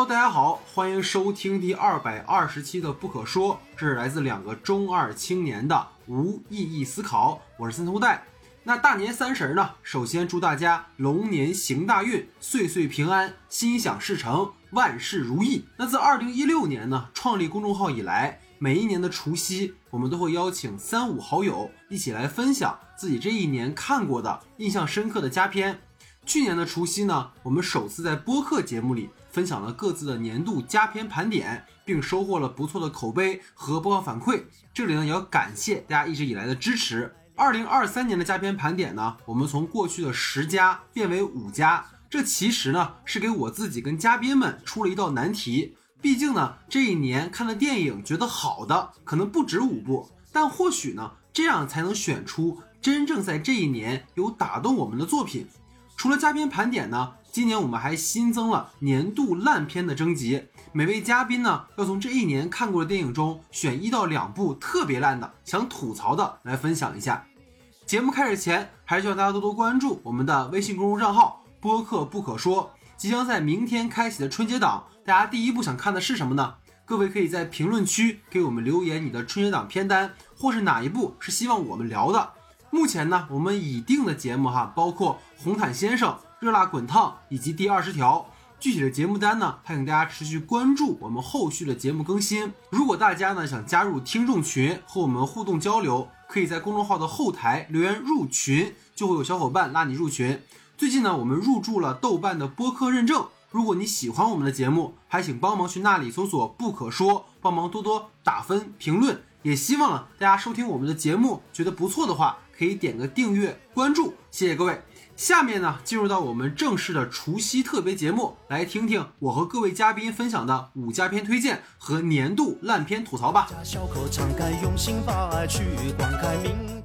Hello，大家好，欢迎收听第二百二十期的《不可说》，这是来自两个中二青年的无意义思考。我是森头带。那大年三十呢，首先祝大家龙年行大运，岁岁平安，心想事成，万事如意。那自二零一六年呢创立公众号以来，每一年的除夕，我们都会邀请三五好友一起来分享自己这一年看过的印象深刻的佳片。去年的除夕呢，我们首次在播客节目里分享了各自的年度佳片盘点，并收获了不错的口碑和播放反馈。这里呢，也要感谢大家一直以来的支持。二零二三年的佳片盘点呢，我们从过去的十家变为五家，这其实呢是给我自己跟嘉宾们出了一道难题。毕竟呢，这一年看的电影觉得好的可能不止五部，但或许呢，这样才能选出真正在这一年有打动我们的作品。除了嘉宾盘点呢，今年我们还新增了年度烂片的征集。每位嘉宾呢，要从这一年看过的电影中选一到两部特别烂的、想吐槽的来分享一下。节目开始前，还是希望大家多多关注我们的微信公众账号“播客不可说”。即将在明天开启的春节档，大家第一部想看的是什么呢？各位可以在评论区给我们留言你的春节档片单，或是哪一部是希望我们聊的。目前呢，我们已定的节目哈，包括《红毯先生》《热辣滚烫》以及《第二十条》。具体的节目单呢，还请大家持续关注我们后续的节目更新。如果大家呢想加入听众群和我们互动交流，可以在公众号的后台留言入群，就会有小伙伴拉你入群。最近呢，我们入驻了豆瓣的播客认证。如果你喜欢我们的节目，还请帮忙去那里搜索“不可说”，帮忙多多打分评论。也希望呢大家收听我们的节目觉得不错的话。可以点个订阅关注，谢谢各位。下面呢，进入到我们正式的除夕特别节目，来听听我和各位嘉宾分享的五佳片推荐和年度烂片吐槽吧。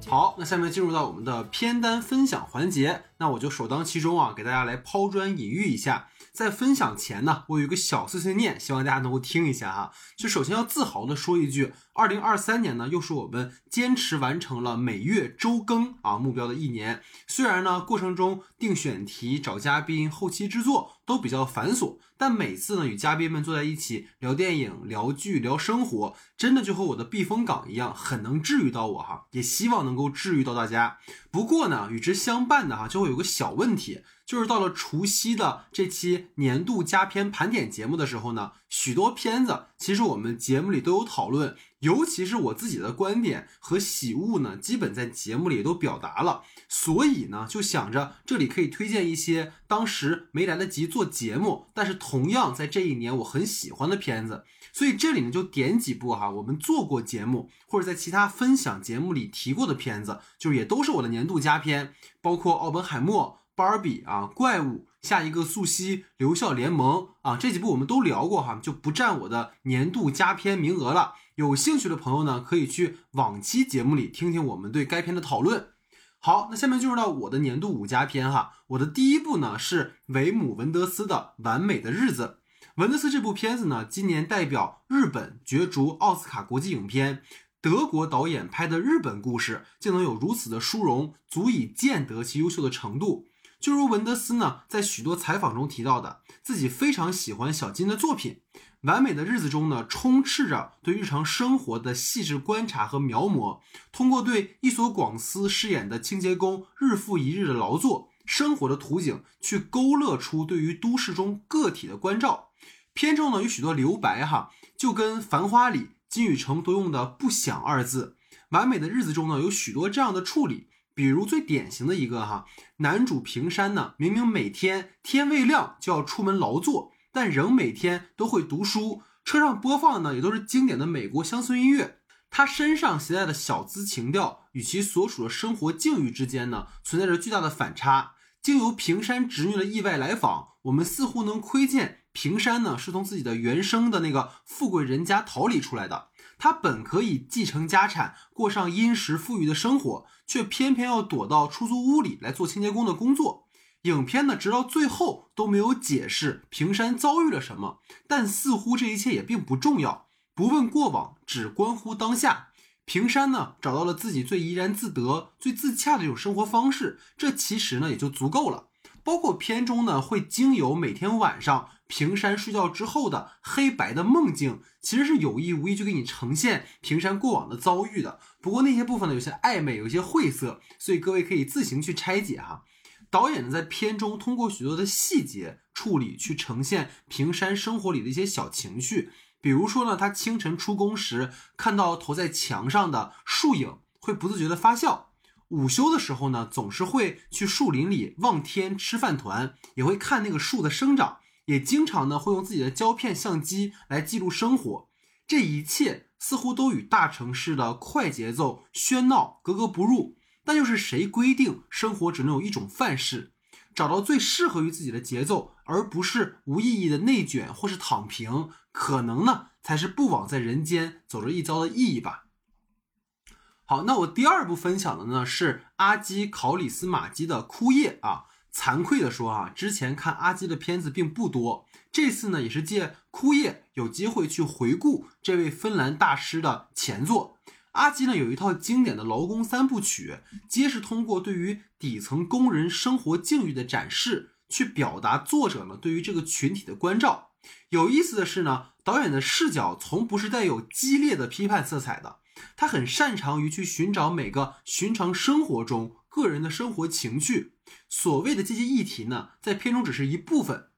好，那下面进入到我们的片单分享环节，那我就首当其冲啊，给大家来抛砖引玉一下。在分享前呢，我有一个小碎碎念，希望大家能够听一下哈。就首先要自豪的说一句，二零二三年呢，又是我们坚持完成了每月周更啊目标的一年。虽然呢，过程中定选题、找嘉宾、后期制作都比较繁琐，但每次呢与嘉宾们坐在一起聊电影、聊剧、聊生活，真的就和我的避风港一样，很能治愈到我哈。也希望能够治愈到大家。不过呢，与之相伴的哈，就会有个小问题。就是到了除夕的这期年度佳片盘点节目的时候呢，许多片子其实我们节目里都有讨论，尤其是我自己的观点和喜恶呢，基本在节目里都表达了。所以呢，就想着这里可以推荐一些当时没来得及做节目，但是同样在这一年我很喜欢的片子。所以这里呢就点几部哈，我们做过节目或者在其他分享节目里提过的片子，就是也都是我的年度佳片，包括《奥本海默》。芭比啊，怪物，下一个素汐，留校联盟啊，这几部我们都聊过哈，就不占我的年度佳片名额了。有兴趣的朋友呢，可以去往期节目里听听我们对该片的讨论。好，那下面进入到我的年度五佳片哈，我的第一部呢是维姆文德斯的《完美的日子》。文德斯这部片子呢，今年代表日本角逐奥斯卡国际影片，德国导演拍的日本故事竟能有如此的殊荣，足以见得其优秀的程度。就如文德斯呢，在许多采访中提到的，自己非常喜欢小金的作品，《完美的日子》中呢，充斥着对日常生活的细致观察和描摹。通过对伊索广司饰演的清洁工日复一日的劳作、生活的图景，去勾勒出对于都市中个体的关照。片中呢，有许多留白，哈，就跟《繁花》里金宇澄都用的“不想”二字，《完美的日子》中呢，有许多这样的处理。比如最典型的一个哈，男主平山呢，明明每天天未亮就要出门劳作，但仍每天都会读书。车上播放的呢，也都是经典的美国乡村音乐。他身上携带的小资情调与其所属的生活境遇之间呢，存在着巨大的反差。经由平山侄女的意外来访，我们似乎能窥见平山呢，是从自己的原生的那个富贵人家逃离出来的。他本可以继承家产，过上殷实富裕的生活，却偏偏要躲到出租屋里来做清洁工的工作。影片呢，直到最后都没有解释平山遭遇了什么，但似乎这一切也并不重要。不问过往，只关乎当下。平山呢，找到了自己最怡然自得、最自洽的一种生活方式，这其实呢也就足够了。包括片中呢，会经由每天晚上平山睡觉之后的黑白的梦境，其实是有意无意就给你呈现平山过往的遭遇的。不过那些部分呢，有些暧昧，有些晦涩，所以各位可以自行去拆解哈。导演呢，在片中通过许多的细节处理，去呈现平山生活里的一些小情绪。比如说呢，他清晨出宫时看到投在墙上的树影，会不自觉的发笑；午休的时候呢，总是会去树林里望天吃饭团，也会看那个树的生长，也经常呢会用自己的胶片相机来记录生活。这一切似乎都与大城市的快节奏喧闹格格不入。但又是谁规定生活只能有一种范式？找到最适合于自己的节奏，而不是无意义的内卷或是躺平，可能呢才是不枉在人间走这一遭的意义吧。好，那我第二部分享的呢是阿基考里斯马基的《枯叶》啊。惭愧的说啊，之前看阿基的片子并不多，这次呢也是借《枯叶》有机会去回顾这位芬兰大师的前作。阿基呢有一套经典的劳工三部曲，皆是通过对于底层工人生活境遇的展示，去表达作者呢对于这个群体的关照。有意思的是呢，导演的视角从不是带有激烈的批判色彩的，他很擅长于去寻找每个寻常生活中个人的生活情趣。所谓的这些议题呢，在片中只是一部分，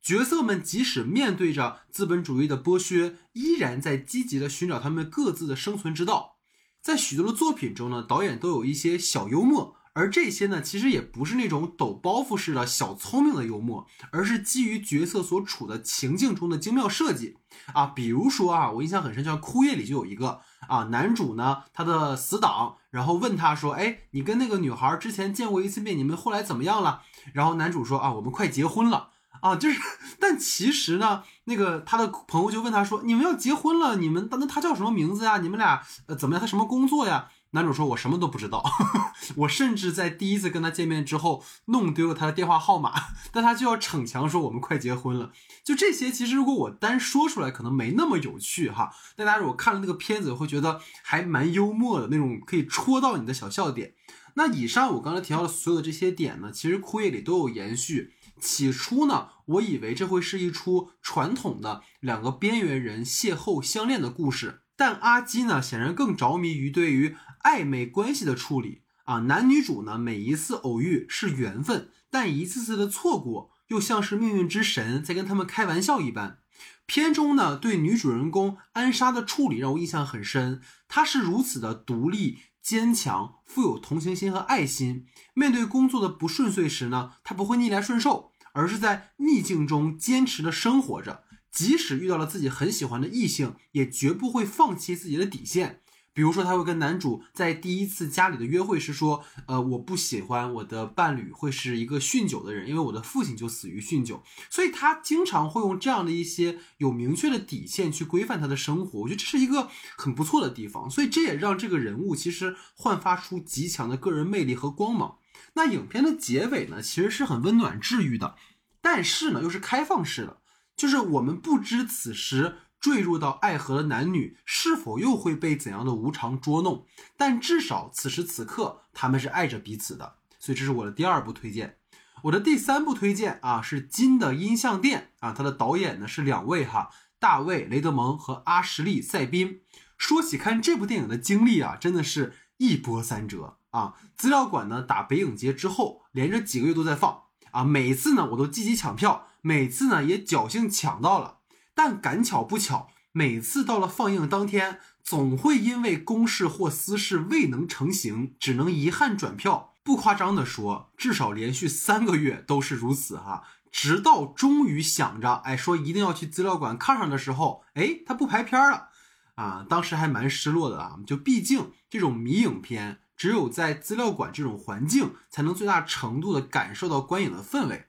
角色们即使面对着资本主义的剥削，依然在积极的寻找他们各自的生存之道。在许多的作品中呢，导演都有一些小幽默，而这些呢，其实也不是那种抖包袱式的小聪明的幽默，而是基于角色所处的情境中的精妙设计啊。比如说啊，我印象很深，像《枯叶》里就有一个啊，男主呢，他的死党，然后问他说：“哎，你跟那个女孩之前见过一次面，你们后来怎么样了？”然后男主说：“啊，我们快结婚了。”啊，就是，但其实呢，那个他的朋友就问他说：“你们要结婚了，你们那他叫什么名字呀？你们俩呃怎么样？他什么工作呀？”男主说：“我什么都不知道，我甚至在第一次跟他见面之后弄丢了他的电话号码，但他就要逞强说我们快结婚了。就这些，其实如果我单说出来，可能没那么有趣哈。但大家如果看了那个片子，会觉得还蛮幽默的那种，可以戳到你的小笑点。那以上我刚才提到的所有的这些点呢，其实枯叶里都有延续。起初呢，我以为这会是一出传统的两个边缘人邂逅相恋的故事，但阿基呢，显然更着迷于对于暧昧关系的处理啊。男女主呢，每一次偶遇是缘分，但一次次的错过又像是命运之神在跟他们开玩笑一般。片中呢，对女主人公安莎的处理让我印象很深，她是如此的独立。坚强、富有同情心和爱心，面对工作的不顺遂时呢，他不会逆来顺受，而是在逆境中坚持的生活着。即使遇到了自己很喜欢的异性，也绝不会放弃自己的底线。比如说，他会跟男主在第一次家里的约会时说：“呃，我不喜欢我的伴侣会是一个酗酒的人，因为我的父亲就死于酗酒。”所以，他经常会用这样的一些有明确的底线去规范他的生活。我觉得这是一个很不错的地方。所以，这也让这个人物其实焕发出极强的个人魅力和光芒。那影片的结尾呢，其实是很温暖治愈的，但是呢，又是开放式的，就是我们不知此时。坠入到爱河的男女是否又会被怎样的无常捉弄？但至少此时此刻他们是爱着彼此的，所以这是我的第二部推荐。我的第三部推荐啊是《金的音像店》啊，它的导演呢是两位哈，大卫·雷德蒙和阿什利·塞宾。说起看这部电影的经历啊，真的是一波三折啊。资料馆呢打北影节之后，连着几个月都在放啊，每次呢我都积极抢票，每次呢也侥幸抢到了。但赶巧不巧，每次到了放映当天，总会因为公事或私事未能成行，只能遗憾转票。不夸张的说，至少连续三个月都是如此哈。直到终于想着，哎，说一定要去资料馆看上的时候，哎，他不排片了，啊，当时还蛮失落的啊。就毕竟这种迷影片，只有在资料馆这种环境，才能最大程度的感受到观影的氛围。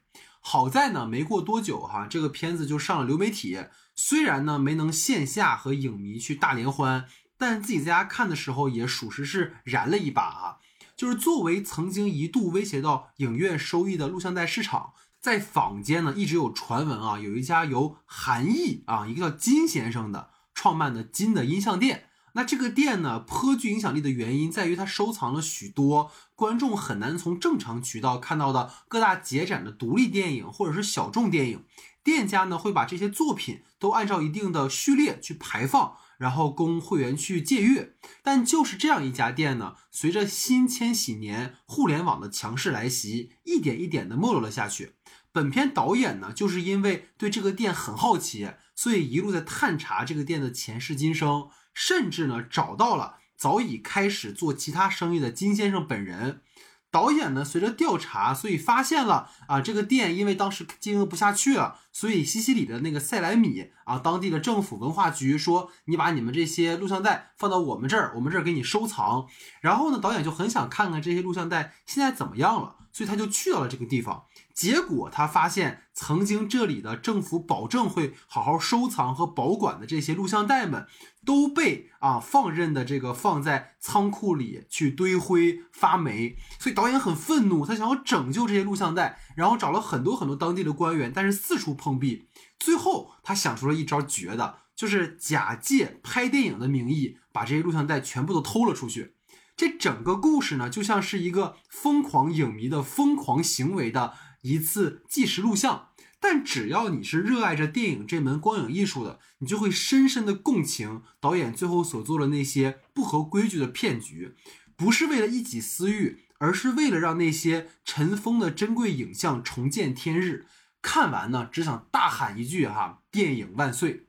好在呢，没过多久哈，这个片子就上了流媒体。虽然呢没能线下和影迷去大联欢，但自己在家看的时候也属实是燃了一把啊！就是作为曾经一度威胁到影院收益的录像带市场，在坊间呢一直有传闻啊，有一家由韩毅啊一个叫金先生的创办的金的音像店。那这个店呢，颇具影响力的原因在于它收藏了许多观众很难从正常渠道看到的各大节展的独立电影或者是小众电影。店家呢会把这些作品都按照一定的序列去排放，然后供会员去借阅。但就是这样一家店呢，随着新千禧年互联网的强势来袭，一点一点的没落了下去。本片导演呢，就是因为对这个店很好奇，所以一路在探查这个店的前世今生。甚至呢，找到了早已开始做其他生意的金先生本人。导演呢，随着调查，所以发现了啊，这个店因为当时经营不下去了，所以西西里的那个塞莱米啊，当地的政府文化局说，你把你们这些录像带放到我们这儿，我们这儿给你收藏。然后呢，导演就很想看看这些录像带现在怎么样了，所以他就去到了这个地方。结果他发现，曾经这里的政府保证会好好收藏和保管的这些录像带们，都被啊放任的这个放在仓库里去堆灰发霉。所以导演很愤怒，他想要拯救这些录像带，然后找了很多很多当地的官员，但是四处碰壁。最后他想出了一招绝的，就是假借拍电影的名义，把这些录像带全部都偷了出去。这整个故事呢，就像是一个疯狂影迷的疯狂行为的。一次纪实录像，但只要你是热爱着电影这门光影艺术的，你就会深深的共情导演最后所做的那些不合规矩的骗局，不是为了一己私欲，而是为了让那些尘封的珍贵影像重见天日。看完呢，只想大喊一句：哈，电影万岁！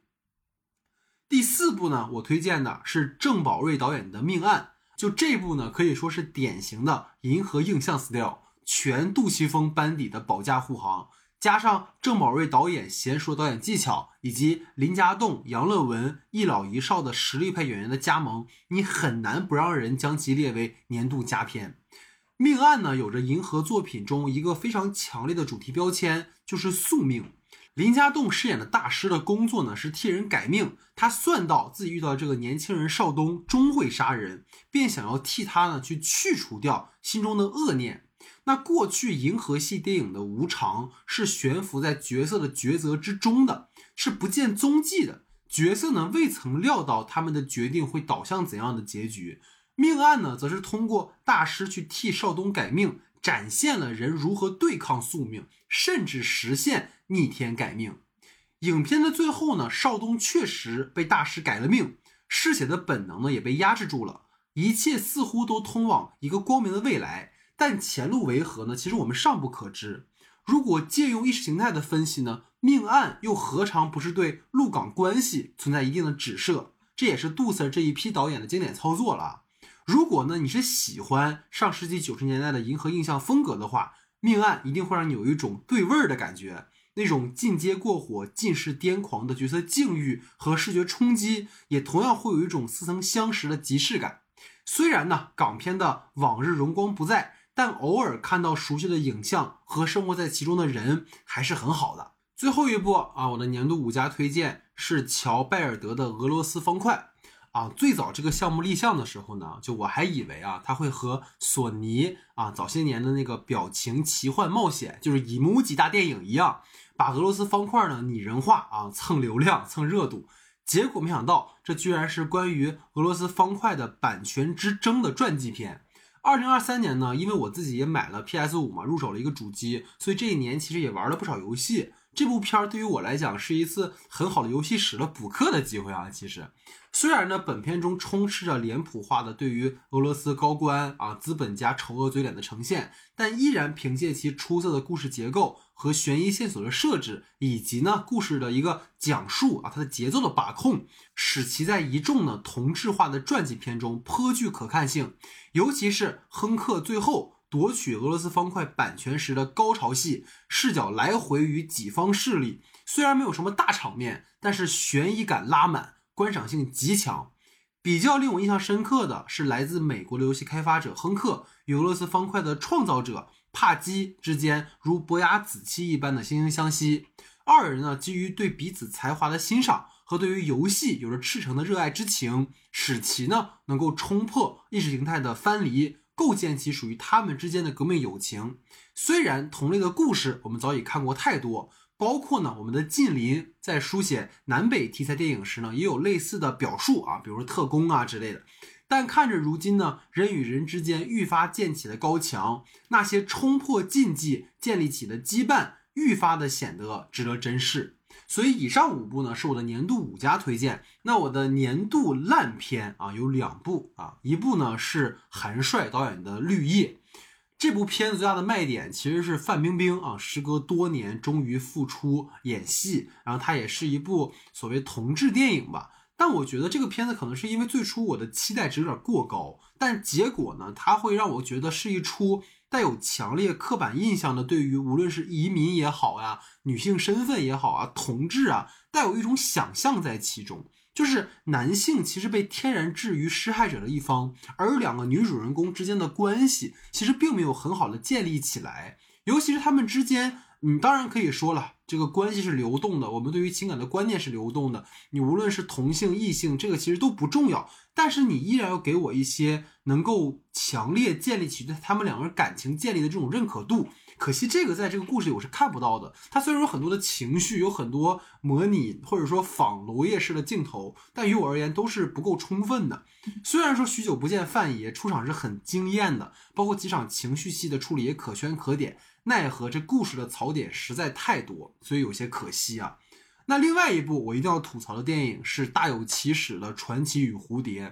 第四部呢，我推荐的是郑宝瑞导演的《命案》，就这部呢，可以说是典型的银河映像 style。全杜琪峰班底的保驾护航，加上郑宝瑞导演娴熟导演技巧，以及林家栋、杨乐文一老一少的实力派演员的加盟，你很难不让人将其列为年度佳片。命案呢，有着银河作品中一个非常强烈的主题标签，就是宿命。林家栋饰演的大师的工作呢，是替人改命。他算到自己遇到这个年轻人邵东终会杀人，便想要替他呢去去除掉心中的恶念。那过去银河系电影的无常是悬浮在角色的抉择之中的，是不见踪迹的。角色呢未曾料到他们的决定会导向怎样的结局。命案呢，则是通过大师去替少东改命，展现了人如何对抗宿命，甚至实现逆天改命。影片的最后呢，少东确实被大师改了命，嗜血的本能呢也被压制住了，一切似乎都通往一个光明的未来。但前路为何呢？其实我们尚不可知。如果借用意识形态的分析呢，命案又何尝不是对陆港关系存在一定的指涉？这也是杜 Sir 这一批导演的经典操作了。如果呢你是喜欢上世纪九十年代的银河印象风格的话，命案一定会让你有一种对味儿的感觉，那种进阶过火、尽是癫狂的角色境遇和视觉冲击，也同样会有一种似曾相识的即视感。虽然呢港片的往日荣光不在。但偶尔看到熟悉的影像和生活在其中的人还是很好的。最后一部啊，我的年度五佳推荐是乔拜尔德的《俄罗斯方块》啊。最早这个项目立项的时候呢，就我还以为啊，它会和索尼啊早些年的那个表情奇幻冒险，就是以母几大电影一样，把俄罗斯方块呢拟人化啊，蹭流量蹭热度。结果没想到，这居然是关于俄罗斯方块的版权之争的传记片。二零二三年呢，因为我自己也买了 PS 五嘛，入手了一个主机，所以这一年其实也玩了不少游戏。这部片儿对于我来讲是一次很好的游戏史的补课的机会啊。其实，虽然呢，本片中充斥着脸谱化的对于俄罗斯高官啊、资本家丑恶嘴脸的呈现，但依然凭借其出色的故事结构。和悬疑线索的设置，以及呢故事的一个讲述啊，它的节奏的把控，使其在一众呢同质化的传记片中颇具可看性。尤其是亨克最后夺取俄罗斯方块版权时的高潮戏，视角来回与己方势力，虽然没有什么大场面，但是悬疑感拉满，观赏性极强。比较令我印象深刻的是来自美国的游戏开发者亨克与俄罗斯方块的创造者。帕基之间如伯牙子期一般的惺惺相惜，二人呢基于对彼此才华的欣赏和对于游戏有着赤诚的热爱之情，使其呢能够冲破意识形态的藩篱，构建起属于他们之间的革命友情。虽然同类的故事我们早已看过太多，包括呢，我们的近邻在书写南北题材电影时呢，也有类似的表述啊，比如说特工啊之类的。但看着如今呢，人与人之间愈发建起的高墙，那些冲破禁忌建立起的羁绊，愈发的显得值得珍视。所以以上五部呢，是我的年度五佳推荐。那我的年度烂片啊，有两部啊，一部呢是韩帅导演的《绿叶》。这部片子最大的卖点其实是范冰冰啊，时隔多年终于复出演戏，然后它也是一部所谓同志电影吧。但我觉得这个片子可能是因为最初我的期待值有点过高，但结果呢，它会让我觉得是一出带有强烈刻板印象的，对于无论是移民也好呀，女性身份也好啊，同志啊，带有一种想象在其中。就是男性其实被天然置于施害者的一方，而两个女主人公之间的关系其实并没有很好的建立起来，尤其是他们之间，你当然可以说了，这个关系是流动的，我们对于情感的观念是流动的，你无论是同性异性，这个其实都不重要，但是你依然要给我一些能够强烈建立起对他们两个人感情建立的这种认可度。可惜这个在这个故事里我是看不到的。它虽然有很多的情绪，有很多模拟或者说仿罗叶式的镜头，但于我而言都是不够充分的。虽然说许久不见范爷出场是很惊艳的，包括几场情绪戏的处理也可圈可点，奈何这故事的槽点实在太多，所以有些可惜啊。那另外一部我一定要吐槽的电影是《大有其史的传奇与蝴蝶》。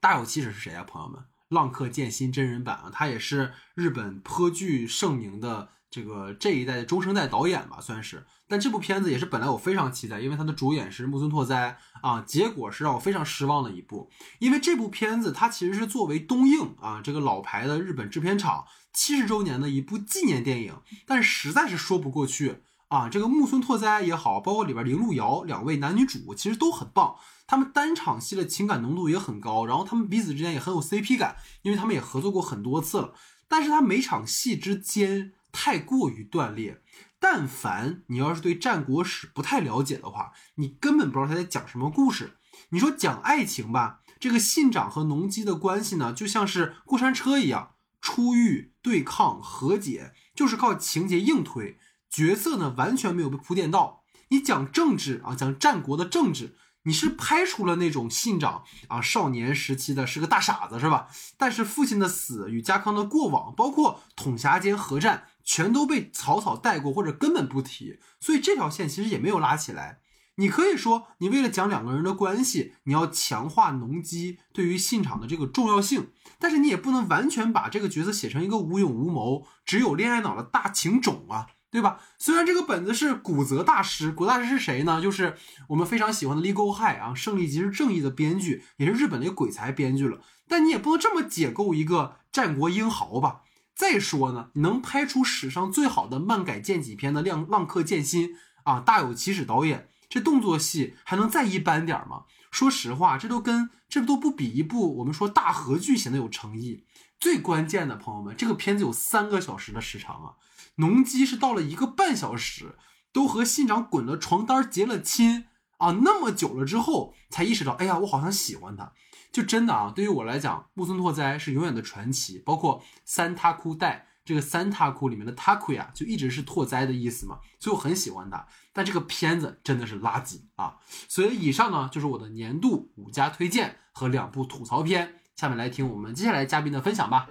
大有其史是谁啊，朋友们？浪客剑心真人版啊，他也是日本颇具盛名的这个这一代的中生代导演吧，算是。但这部片子也是本来我非常期待，因为他的主演是木村拓哉啊，结果是让我非常失望的一部。因为这部片子它其实是作为东映啊这个老牌的日本制片厂七十周年的一部纪念电影，但实在是说不过去啊。这个木村拓哉也好，包括里边铃鹿遥两位男女主其实都很棒。他们单场戏的情感浓度也很高，然后他们彼此之间也很有 CP 感，因为他们也合作过很多次了。但是他每场戏之间太过于断裂，但凡你要是对战国史不太了解的话，你根本不知道他在讲什么故事。你说讲爱情吧，这个信长和农机的关系呢，就像是过山车一样，出狱、对抗、和解，就是靠情节硬推，角色呢完全没有被铺垫到。你讲政治啊，讲战国的政治。你是拍出了那种信长啊，少年时期的是个大傻子是吧？但是父亲的死与家康的过往，包括统辖间合战，全都被草草带过或者根本不提，所以这条线其实也没有拉起来。你可以说，你为了讲两个人的关系，你要强化农机对于信长的这个重要性，但是你也不能完全把这个角色写成一个无勇无谋、只有恋爱脑的大情种啊。对吧？虽然这个本子是古泽大师，古大师是谁呢？就是我们非常喜欢的《Legal High》啊，《胜利即是正义》的编剧，也是日本的一个鬼才编剧了。但你也不能这么解构一个战国英豪吧？再说呢，能拍出史上最好的漫改剑戟片的《浪浪客剑心》啊，大有其史导演，这动作戏还能再一般点吗？说实话，这都跟这都不比一部我们说大合剧显得有诚意。最关键的朋友们，这个片子有三个小时的时长啊。农机是到了一个半小时，都和信长滚了床单结了亲啊，那么久了之后才意识到，哎呀，我好像喜欢他。就真的啊，对于我来讲，木村拓哉是永远的传奇。包括三塔库代这个三塔库里面的塔库呀，就一直是拓哉的意思嘛，所以我很喜欢他。但这个片子真的是垃圾啊！所以以上呢就是我的年度五家推荐和两部吐槽片。下面来听我们接下来嘉宾的分享吧。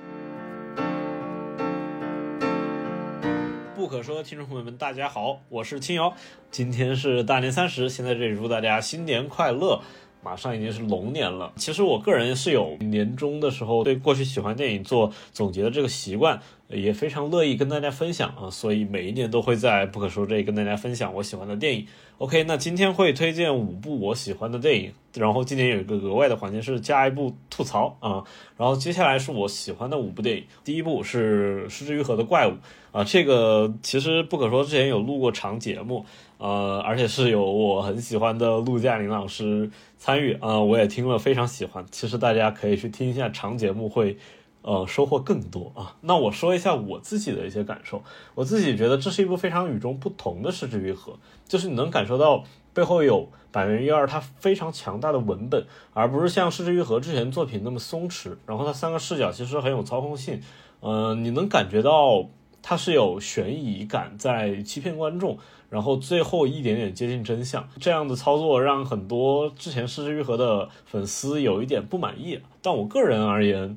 不可说听众朋友们，大家好，我是青瑶。今天是大年三十，先在这里祝大家新年快乐。马上已经是龙年了。其实我个人是有年终的时候对过去喜欢电影做总结的这个习惯，也非常乐意跟大家分享啊。所以每一年都会在不可说这里跟大家分享我喜欢的电影。OK，那今天会推荐五部我喜欢的电影，然后今年有一个额外的环节是加一部吐槽啊。然后接下来是我喜欢的五部电影，第一部是《失之愈合的怪物》啊，这个其实不可说之前有录过长节目。呃，而且是有我很喜欢的陆嘉玲老师参与啊，我也听了非常喜欢。其实大家可以去听一下长节目，会呃收获更多啊。那我说一下我自己的一些感受，我自己觉得这是一部非常与众不同的失之愈合，就是你能感受到背后有板垣一二它非常强大的文本，而不是像失之愈合之前作品那么松弛。然后它三个视角其实很有操控性，嗯，你能感觉到。它是有悬疑感，在欺骗观众，然后最后一点点接近真相。这样的操作让很多之前失之愈合的粉丝有一点不满意，但我个人而言，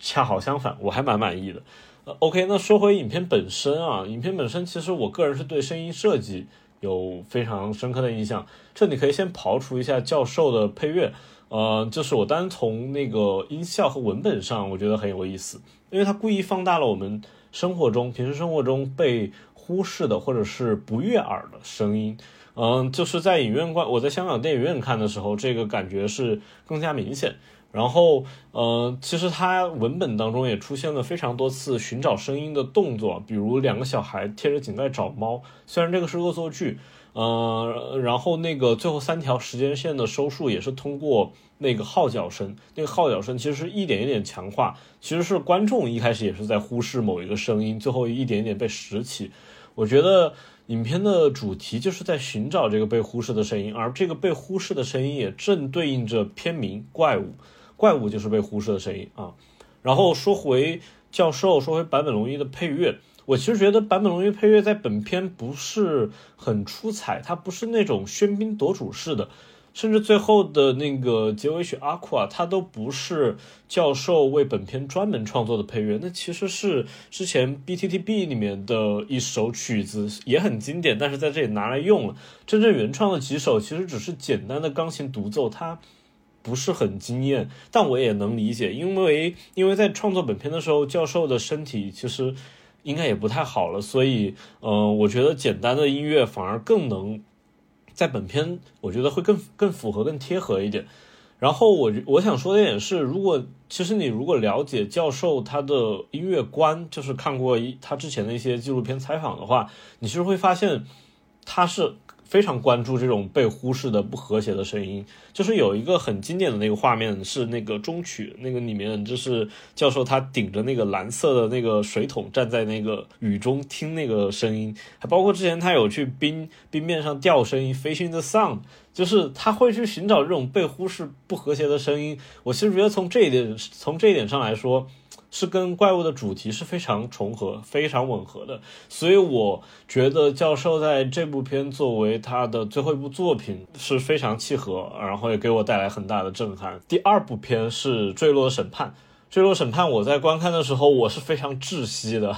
恰好相反，我还蛮满意的。呃，OK，那说回影片本身啊，影片本身其实我个人是对声音设计有非常深刻的印象。这里可以先刨除一下教授的配乐，呃，就是我单从那个音效和文本上，我觉得很有意思，因为它故意放大了我们。生活中，平时生活中被忽视的或者是不悦耳的声音，嗯，就是在影院观，我在香港电影院看的时候，这个感觉是更加明显。然后，呃，其实它文本当中也出现了非常多次寻找声音的动作，比如两个小孩贴着井盖找猫，虽然这个是恶作剧。呃，然后那个最后三条时间线的收束也是通过那个号角声，那个号角声其实是一点一点强化，其实是观众一开始也是在忽视某一个声音，最后一点一点被拾起。我觉得影片的主题就是在寻找这个被忽视的声音，而这个被忽视的声音也正对应着片名“怪物”，怪物就是被忽视的声音啊。然后说回教授，说回坂本龙一的配乐。我其实觉得坂本龙一配乐在本片不是很出彩，它不是那种喧宾夺主式的，甚至最后的那个结尾曲《阿库啊，它都不是教授为本片专门创作的配乐，那其实是之前 BTTB 里面的一首曲子，也很经典，但是在这里拿来用了。真正原创的几首其实只是简单的钢琴独奏，它不是很惊艳，但我也能理解，因为因为在创作本片的时候，教授的身体其实。应该也不太好了，所以，嗯，我觉得简单的音乐反而更能在本片，我觉得会更更符合、更贴合一点。然后我我想说的点是，如果其实你如果了解教授他的音乐观，就是看过一他之前的一些纪录片采访的话，你其实会发现他是。非常关注这种被忽视的不和谐的声音，就是有一个很经典的那个画面，是那个中曲，那个里面就是教授他顶着那个蓝色的那个水桶，站在那个雨中听那个声音，还包括之前他有去冰冰面上钓声音 Fish in the sound，就是他会去寻找这种被忽视不和谐的声音。我其实觉得从这一点，从这一点上来说。是跟怪物的主题是非常重合、非常吻合的，所以我觉得教授在这部片作为他的最后一部作品是非常契合，然后也给我带来很大的震撼。第二部片是《坠落审判》，《坠落审判》我在观看的时候我是非常窒息的，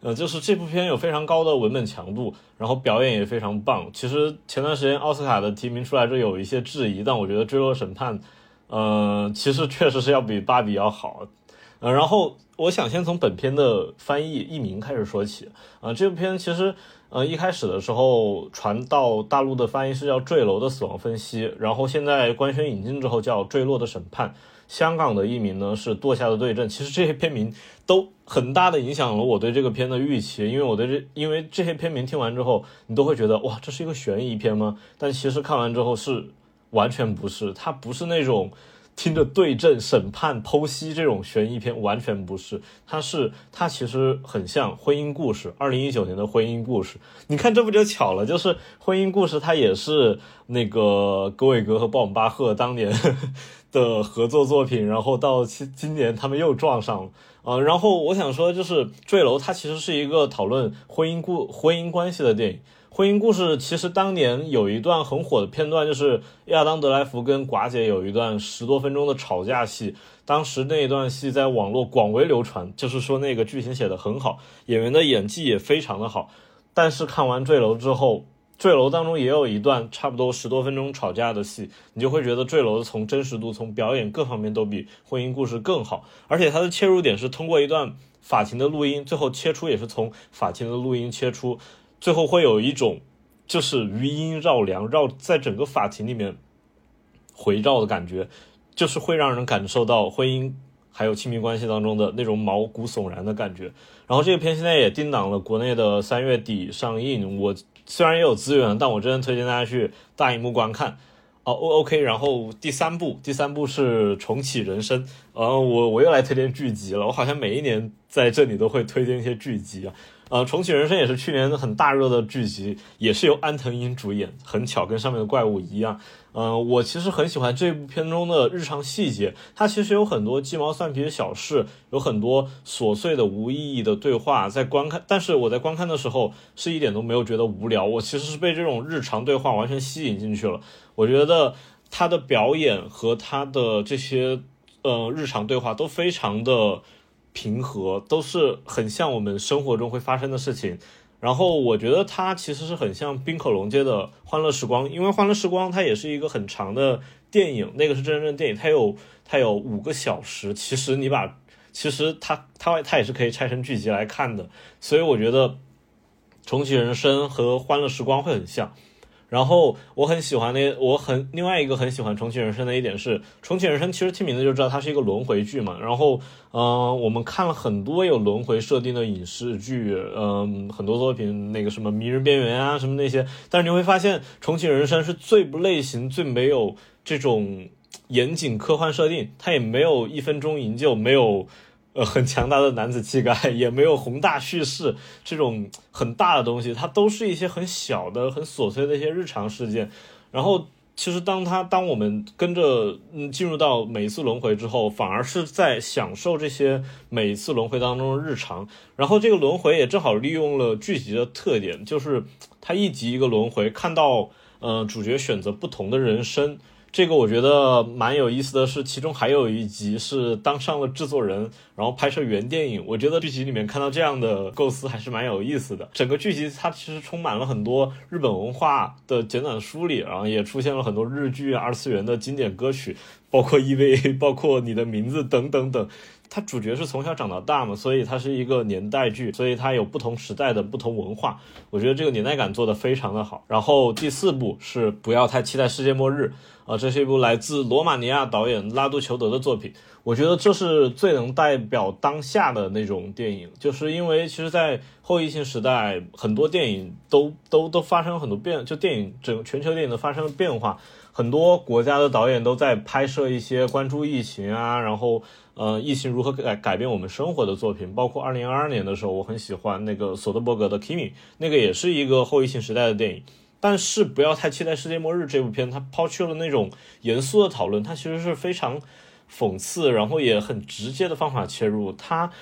呃，就是这部片有非常高的文本强度，然后表演也非常棒。其实前段时间奥斯卡的提名出来，就有一些质疑，但我觉得《坠落审判》，呃，其实确实是要比《芭比》要好。呃，然后我想先从本片的翻译译名开始说起。啊，这部片其实，呃，一开始的时候传到大陆的翻译是叫《坠楼的死亡分析》，然后现在官宣引进之后叫《坠落的审判》，香港的译名呢是《堕下的对阵》。其实这些片名都很大的影响了我对这个片的预期，因为我对这，因为这些片名听完之后，你都会觉得哇，这是一个悬疑片吗？但其实看完之后是完全不是，它不是那种。听着对阵、审判、剖析这种悬疑片完全不是，它是它其实很像婚姻故事，二零一九年的婚姻故事。你看这不就巧了，就是婚姻故事，它也是那个格伟格和鲍姆巴赫当年的合作作品，然后到今今年他们又撞上了啊。然后我想说，就是《坠楼》它其实是一个讨论婚姻故婚姻关系的电影。婚姻故事其实当年有一段很火的片段，就是亚当·德莱福跟寡姐有一段十多分钟的吵架戏。当时那一段戏在网络广为流传，就是说那个剧情写得很好，演员的演技也非常的好。但是看完《坠楼》之后，《坠楼》当中也有一段差不多十多分钟吵架的戏，你就会觉得《坠楼》从真实度、从表演各方面都比婚姻故事更好。而且它的切入点是通过一段法庭的录音，最后切出也是从法庭的录音切出。最后会有一种，就是余音绕梁，绕在整个法庭里面回绕的感觉，就是会让人感受到婚姻还有亲密关系当中的那种毛骨悚然的感觉。然后这个片现在也定档了国内的三月底上映。我虽然也有资源，但我真的推荐大家去大荧幕观看。哦，O O K。然后第三部，第三部是重启人生。呃，我我又来推荐剧集了。我好像每一年在这里都会推荐一些剧集啊。呃，重启人生也是去年很大热的剧集，也是由安藤英主演，很巧跟上面的怪物一样。嗯，我其实很喜欢这部片中的日常细节，它其实有很多鸡毛蒜皮的小事，有很多琐碎的无意义的对话，在观看，但是我在观看的时候是一点都没有觉得无聊，我其实是被这种日常对话完全吸引进去了。我觉得他的表演和他的这些呃日常对话都非常的。平和都是很像我们生活中会发生的事情，然后我觉得它其实是很像冰口龙街的《欢乐时光》，因为《欢乐时光》它也是一个很长的电影，那个是真正的电影，它有它有五个小时。其实你把其实它它它也是可以拆成剧集来看的，所以我觉得《重启人生》和《欢乐时光》会很像。然后我很喜欢那，我很另外一个很喜欢重启人生的一点是，重启人生其实听名字就知道它是一个轮回剧嘛。然后，嗯，我们看了很多有轮回设定的影视剧，嗯，很多作品，那个什么《迷人边缘》啊，什么那些。但是你会发现，重启人生是最不类型、最没有这种严谨科幻设定，它也没有一分钟营救，没有。呃，很强大的男子气概，也没有宏大叙事这种很大的东西，它都是一些很小的、很琐碎的一些日常事件。然后，其实当他当我们跟着嗯进入到每一次轮回之后，反而是在享受这些每一次轮回当中的日常。然后，这个轮回也正好利用了剧集的特点，就是它一集一个轮回，看到呃主角选择不同的人生。这个我觉得蛮有意思的是，其中还有一集是当上了制作人，然后拍摄原电影。我觉得剧集里面看到这样的构思还是蛮有意思的。整个剧集它其实充满了很多日本文化的简短梳理，然后也出现了很多日剧、二次元的经典歌曲，包括 EVA，包括你的名字等等等。它主角是从小长到大嘛，所以它是一个年代剧，所以它有不同时代的不同文化。我觉得这个年代感做得非常的好。然后第四部是不要太期待世界末日啊，这是一部来自罗马尼亚导演拉杜裘德的作品。我觉得这是最能代表当下的那种电影，就是因为其实，在后疫情时代，很多电影都都都发生了很多变，就电影整全球电影都发生了变化。很多国家的导演都在拍摄一些关注疫情啊，然后呃，疫情如何改改变我们生活的作品。包括二零二二年的时候，我很喜欢那个索德伯格的《Kimi》，那个也是一个后疫情时代的电影。但是不要太期待《世界末日》这部片，它抛去了那种严肃的讨论，它其实是非常讽刺，然后也很直接的方法切入。它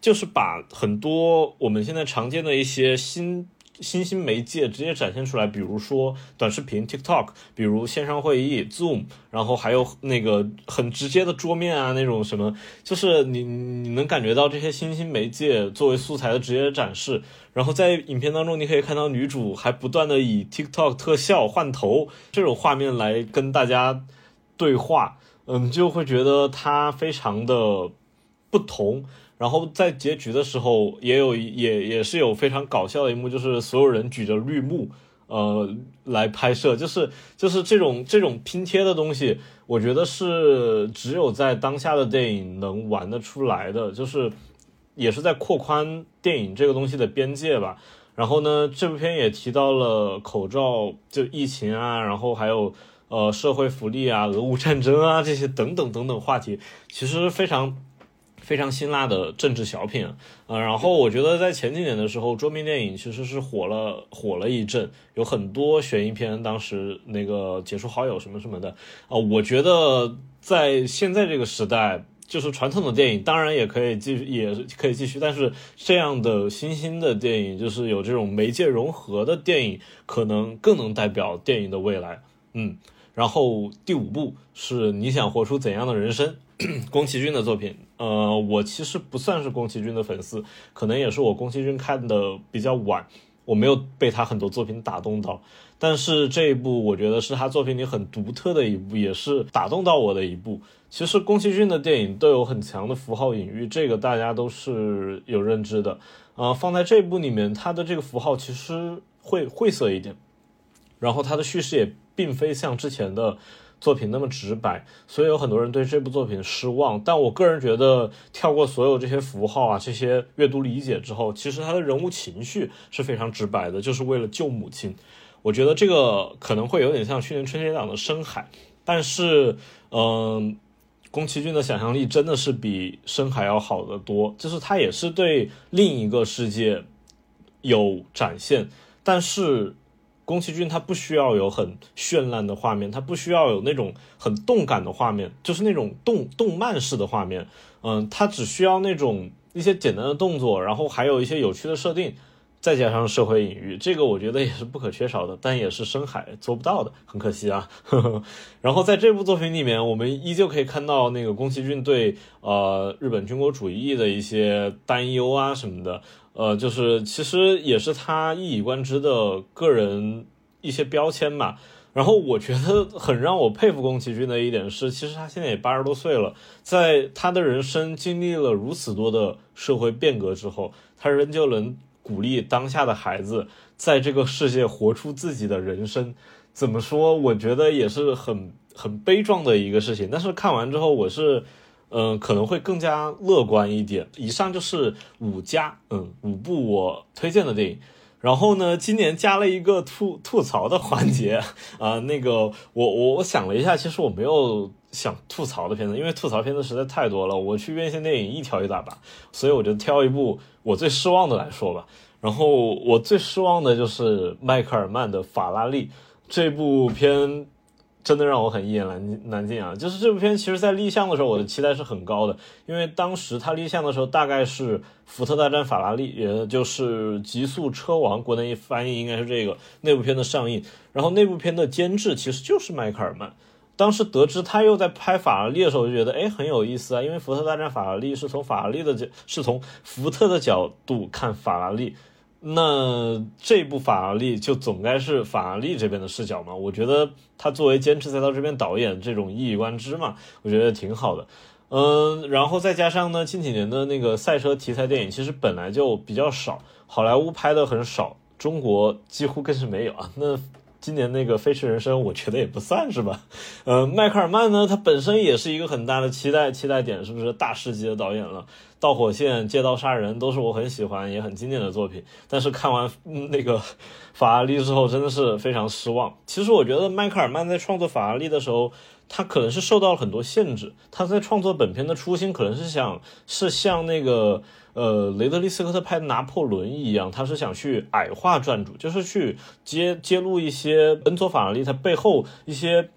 就是把很多我们现在常见的一些新。新兴媒介直接展现出来，比如说短视频 TikTok，比如线上会议 Zoom，然后还有那个很直接的桌面啊，那种什么，就是你你能感觉到这些新兴媒介作为素材的直接展示。然后在影片当中，你可以看到女主还不断的以 TikTok 特效换头这种画面来跟大家对话，嗯，就会觉得它非常的不同。然后在结局的时候，也有也也是有非常搞笑的一幕，就是所有人举着绿幕，呃，来拍摄，就是就是这种这种拼贴的东西，我觉得是只有在当下的电影能玩得出来的，就是也是在扩宽电影这个东西的边界吧。然后呢，这部片也提到了口罩，就疫情啊，然后还有呃社会福利啊、俄乌战争啊这些等等等等话题，其实非常。非常辛辣的政治小品，呃，然后我觉得在前几年的时候，桌面电影其实是火了火了一阵，有很多悬疑片，当时那个解除好友什么什么的，啊，我觉得在现在这个时代，就是传统的电影当然也可以继续，也可以继续，但是这样的新兴的电影，就是有这种媒介融合的电影，可能更能代表电影的未来，嗯。然后第五部是你想活出怎样的人生？宫崎骏的作品。呃，我其实不算是宫崎骏的粉丝，可能也是我宫崎骏看的比较晚，我没有被他很多作品打动到。但是这一部，我觉得是他作品里很独特的一部，也是打动到我的一部。其实宫崎骏的电影都有很强的符号隐喻，这个大家都是有认知的。呃，放在这部里面，他的这个符号其实会晦涩一点，然后他的叙事也。并非像之前的作品那么直白，所以有很多人对这部作品失望。但我个人觉得，跳过所有这些符号啊，这些阅读理解之后，其实他的人物情绪是非常直白的，就是为了救母亲。我觉得这个可能会有点像去年春节档的《深海》，但是，嗯，宫崎骏的想象力真的是比深海要好得多，就是他也是对另一个世界有展现，但是宫崎骏他不需要有很绚烂的画面，他不需要有那种很动感的画面，就是那种动动漫式的画面，嗯，他只需要那种一些简单的动作，然后还有一些有趣的设定。再加上社会隐喻，这个我觉得也是不可缺少的，但也是深海做不到的，很可惜啊。呵 呵然后在这部作品里面，我们依旧可以看到那个宫崎骏对呃日本军国主义的一些担忧啊什么的，呃，就是其实也是他一以贯之的个人一些标签吧。然后我觉得很让我佩服宫崎骏的一点是，其实他现在也八十多岁了，在他的人生经历了如此多的社会变革之后，他仍旧能。鼓励当下的孩子在这个世界活出自己的人生，怎么说？我觉得也是很很悲壮的一个事情。但是看完之后，我是嗯可能会更加乐观一点。以上就是五家嗯五部我推荐的电影。然后呢，今年加了一个吐吐槽的环节啊，那个我我我想了一下，其实我没有想吐槽的片子，因为吐槽片子实在太多了。我去院线电影一挑一大把，所以我就挑一部我最失望的来说吧。然后我最失望的就是迈克尔曼的《法拉利》这部片。真的让我很一言难难尽啊！就是这部片，其实在立项的时候，我的期待是很高的，因为当时它立项的时候，大概是《福特大战法拉利》，也就是《极速车王》，国内翻译应该是这个那部片的上映。然后那部片的监制其实就是迈克尔曼。当时得知他又在拍法拉利的时候，就觉得哎很有意思啊，因为《福特大战法拉利》是从法拉利的角，是从福特的角度看法拉利。那这部法拉利就总该是法拉利这边的视角嘛？我觉得他作为坚持赛道这边导演，这种一以贯之嘛，我觉得挺好的。嗯，然后再加上呢，近几年的那个赛车题材电影其实本来就比较少，好莱坞拍的很少，中国几乎更是没有啊。那今年那个《飞驰人生》，我觉得也不算是吧。呃，迈克尔曼呢，他本身也是一个很大的期待期待点，是不是大师级的导演了？《导火线》《借刀杀人》都是我很喜欢也很经典的作品，但是看完那个法拉利之后，真的是非常失望。其实我觉得迈克尔曼在创作法拉利的时候，他可能是受到了很多限制。他在创作本片的初心，可能是想是像那个呃雷德利·斯科特拍《拿破仑》一样，他是想去矮化传主，就是去揭揭露一些恩佐·法拉利他背后一些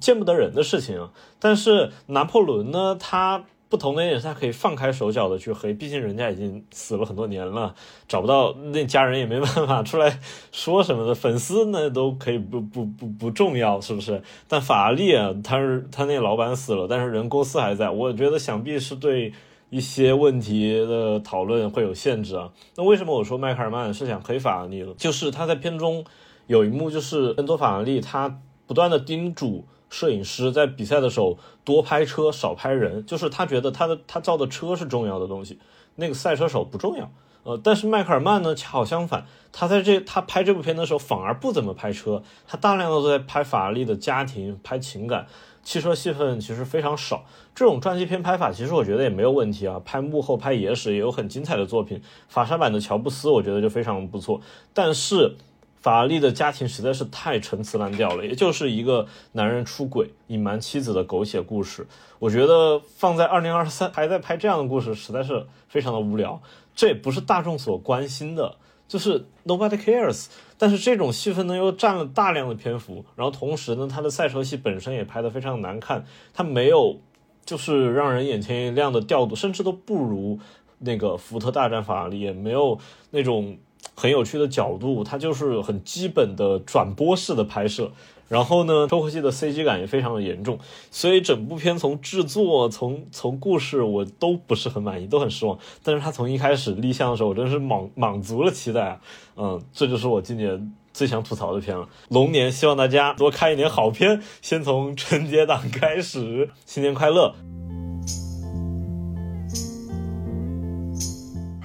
见不得人的事情。但是拿破仑呢，他。不同的一点是，他可以放开手脚的去黑，毕竟人家已经死了很多年了，找不到那家人也没办法出来说什么的，粉丝那都可以不不不不重要，是不是？但法拉利啊，他是他那老板死了，但是人公司还在，我觉得想必是对一些问题的讨论会有限制啊。那为什么我说迈克尔曼是想黑法拉利呢？就是他在片中有一幕，就是恩多法拉利他不断的叮嘱。摄影师在比赛的时候多拍车少拍人，就是他觉得他的他造的车是重要的东西，那个赛车手不重要。呃，但是迈克尔曼呢恰好相反，他在这他拍这部片的时候反而不怎么拍车，他大量的都在拍法拉利的家庭、拍情感，汽车戏份其实非常少。这种传记片拍法其实我觉得也没有问题啊，拍幕后、拍野史也有很精彩的作品。法沙版的乔布斯我觉得就非常不错，但是。法拉利的家庭实在是太陈词滥调了，也就是一个男人出轨、隐瞒妻子的狗血故事。我觉得放在二零二三还在拍这样的故事，实在是非常的无聊。这也不是大众所关心的，就是 nobody cares。但是这种戏份呢，又占了大量的篇幅。然后同时呢，他的赛车戏本身也拍得非常难看，他没有就是让人眼前一亮的调度，甚至都不如那个福特大战法拉利，也没有那种。很有趣的角度，他就是很基本的转播式的拍摄。然后呢，脱口戏的 CG 感也非常的严重，所以整部片从制作、从从故事我都不是很满意，都很失望。但是他从一开始立项的时候，我真是满满足了期待啊！嗯，这就是我今年最想吐槽的片了。龙年，希望大家多看一点好片，先从春节档开始。新年快乐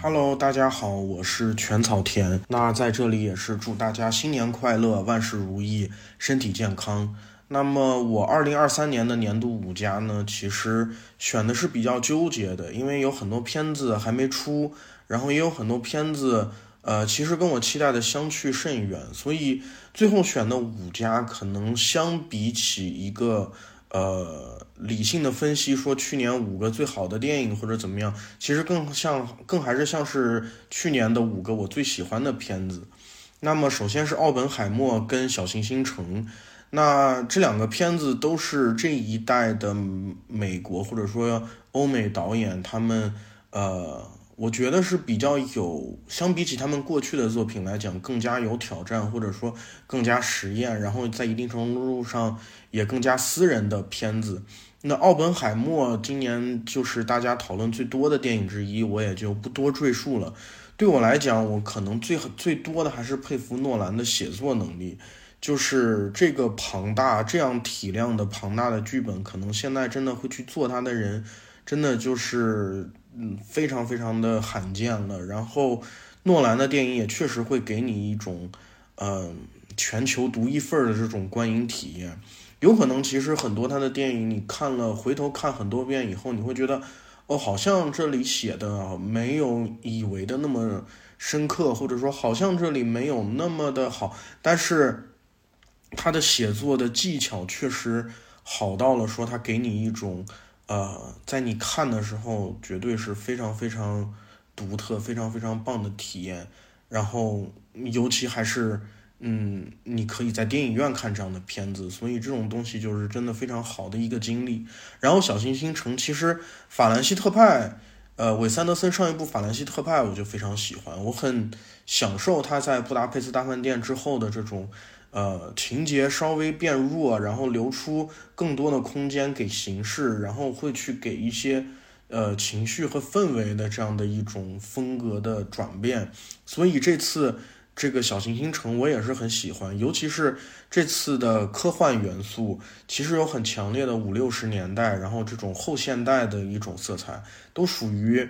！Hello，大家好，我是全草田。那在这里也是祝大家新年快乐，万事如意，身体健康。那么我二零二三年的年度五佳呢，其实选的是比较纠结的，因为有很多片子还没出，然后也有很多片子，呃，其实跟我期待的相去甚远，所以最后选的五家可能相比起一个呃理性的分析说去年五个最好的电影或者怎么样，其实更像更还是像是去年的五个我最喜欢的片子。那么首先是奥本海默跟小行星城，那这两个片子都是这一代的美国或者说欧美导演他们呃。我觉得是比较有，相比起他们过去的作品来讲，更加有挑战，或者说更加实验，然后在一定程度上也更加私人的片子。那奥本海默今年就是大家讨论最多的电影之一，我也就不多赘述了。对我来讲，我可能最最多的还是佩服诺兰的写作能力，就是这个庞大、这样体量的庞大的剧本，可能现在真的会去做它的人，真的就是。嗯，非常非常的罕见了。然后，诺兰的电影也确实会给你一种，嗯，全球独一份的这种观影体验。有可能其实很多他的电影，你看了回头看很多遍以后，你会觉得，哦，好像这里写的没有以为的那么深刻，或者说好像这里没有那么的好。但是，他的写作的技巧确实好到了，说他给你一种。呃，在你看的时候，绝对是非常非常独特、非常非常棒的体验。然后，尤其还是，嗯，你可以在电影院看这样的片子，所以这种东西就是真的非常好的一个经历。然后，《小行星城》其实法兰西特派，呃，韦三德森上一部《法兰西特派》我就非常喜欢，我很享受他在《布达佩斯大饭店》之后的这种。呃，情节稍微变弱，然后留出更多的空间给形式，然后会去给一些呃情绪和氛围的这样的一种风格的转变。所以这次这个小行星城我也是很喜欢，尤其是这次的科幻元素，其实有很强烈的五六十年代，然后这种后现代的一种色彩，都属于。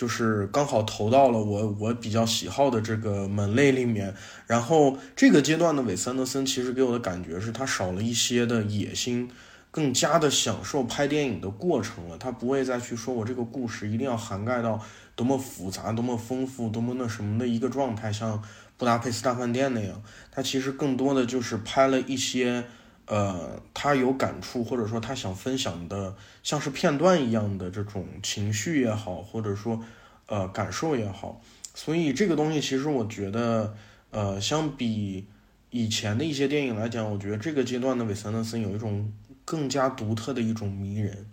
就是刚好投到了我我比较喜好的这个门类里面，然后这个阶段的韦斯安德森其实给我的感觉是他少了一些的野心，更加的享受拍电影的过程了。他不会再去说我这个故事一定要涵盖到多么复杂、多么丰富、多么那什么的一个状态，像布达佩斯大饭店那样。他其实更多的就是拍了一些，呃，他有感触或者说他想分享的。像是片段一样的这种情绪也好，或者说，呃，感受也好，所以这个东西其实我觉得，呃，相比以前的一些电影来讲，我觉得这个阶段的韦斯安德森有一种更加独特的一种迷人。